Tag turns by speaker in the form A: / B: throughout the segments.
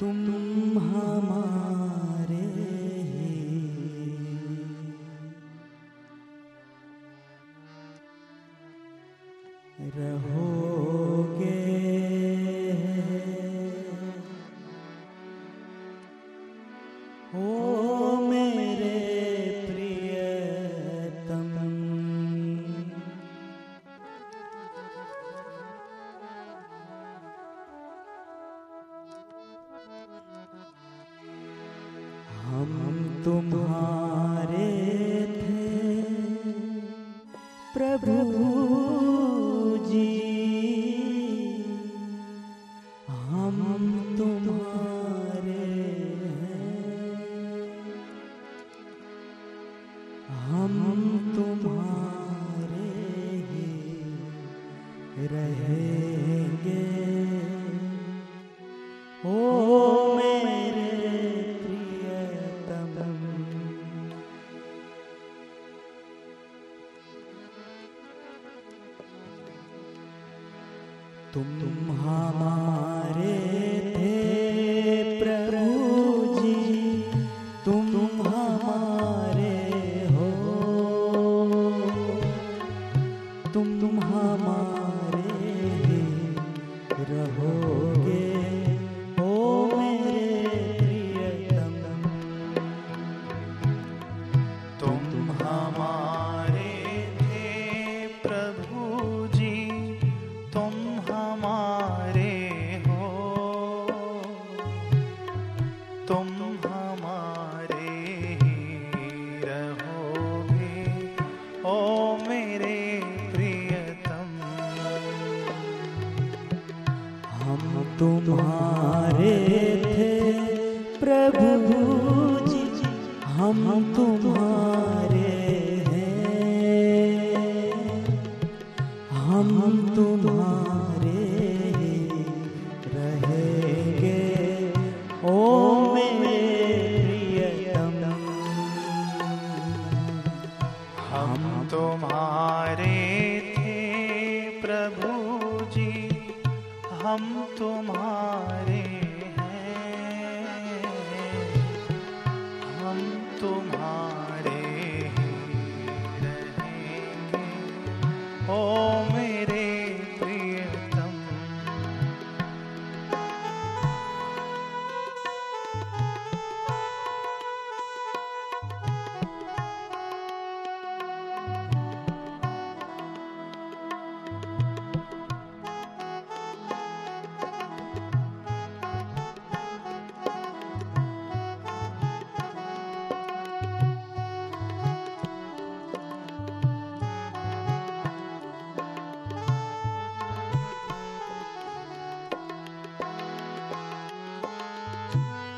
A: तुम हमारे तुम्हारे तुम हमारे तुम्हारे थे। प्रभु जी, हम तुम्हारे हैं। हम तुम्हारे रहेंगे। ओ मेरे प्रियतम
B: हम तुम्हारे थे प्रभु जी, हम तुम्हारे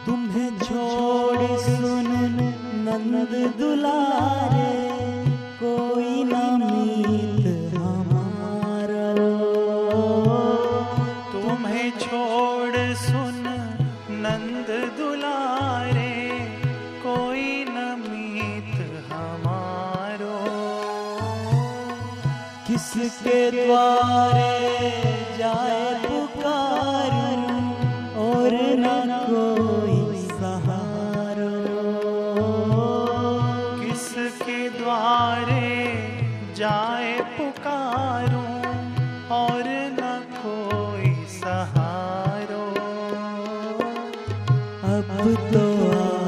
A: तुम्हें छोड़ सुन, नंद दुलारे, कोई न मीत हमारा
B: तुम्हें छोड़ सुन, नंद दुलारे, कोई न मीत हमारो
A: किसके द्वारे जाए पुकार और न कोई अब तो आके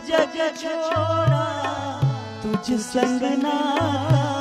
A: जग छोड़ा तुझ संग
B: ना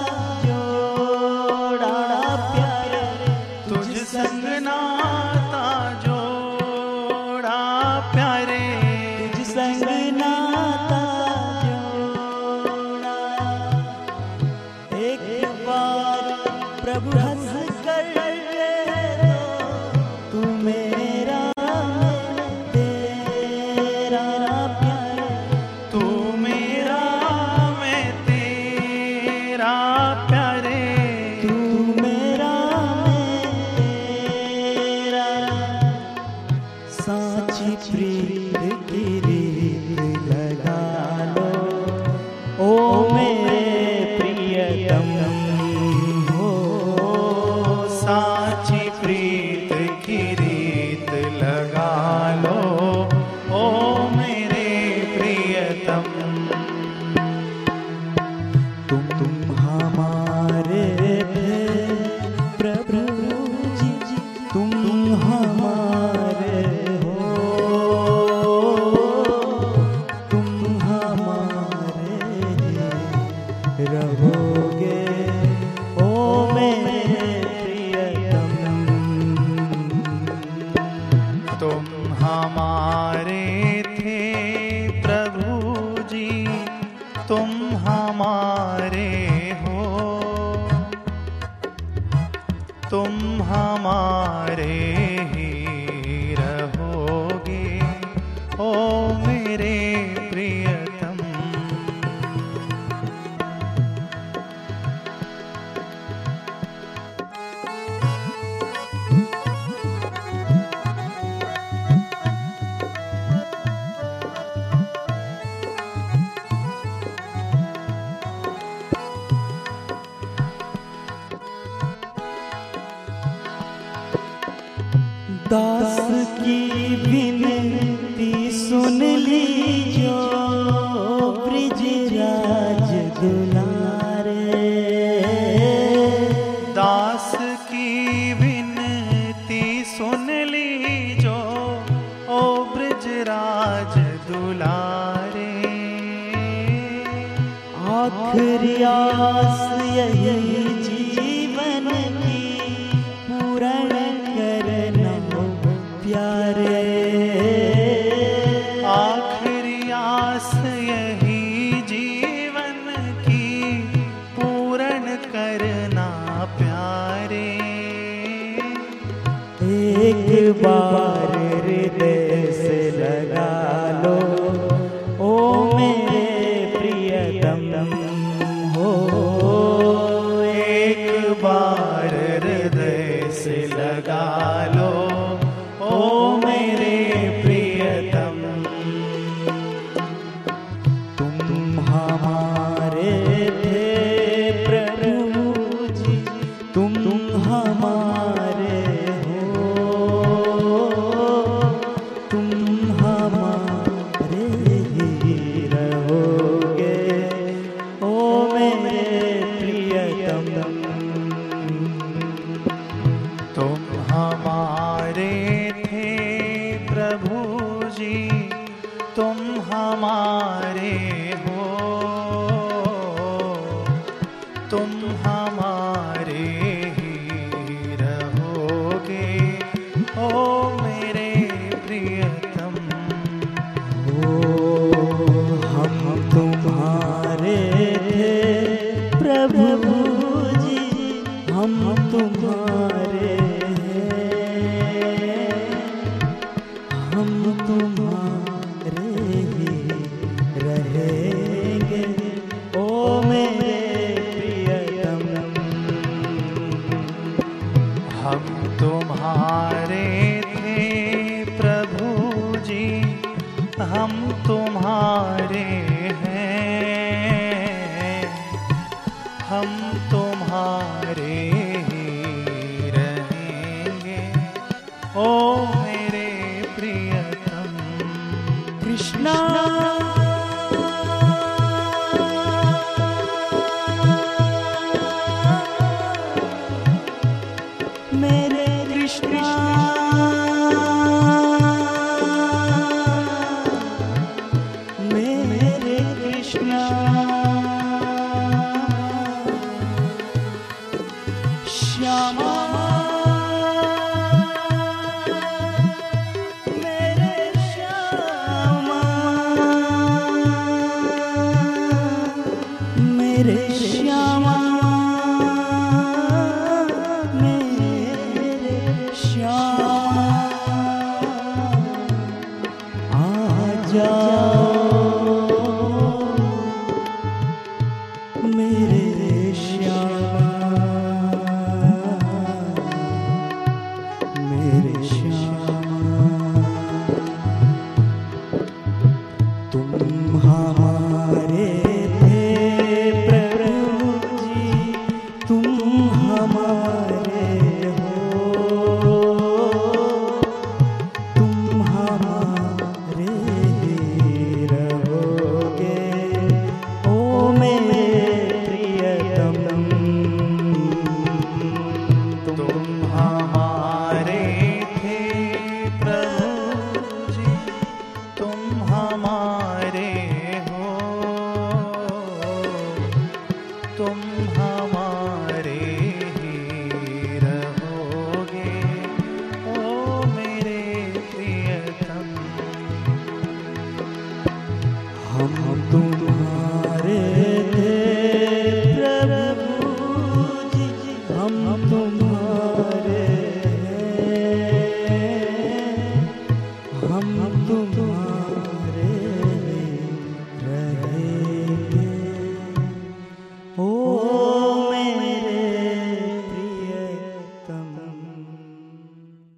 A: दास की विनती सुन लीजो ब्रिजराज दुलारे।
B: दास की विनती सुन लीजो, ओ ब्रिजराज दुलारे।
A: आखिरी आस यही बार हृदय जी, तुम हमारे हो। तुम हमारे ही रहोगे। ओ मेरे प्रियतम।
B: ओ
A: हम तुम्हारे थे, प्रभु जी। हम तुम्हारे तुम्हारे हैं
B: हम तुम्हारे रहेंगे। ओ मेरे प्रियतम
A: कृष्णा। मेरे कृष्णा। मेरे Dum, dum,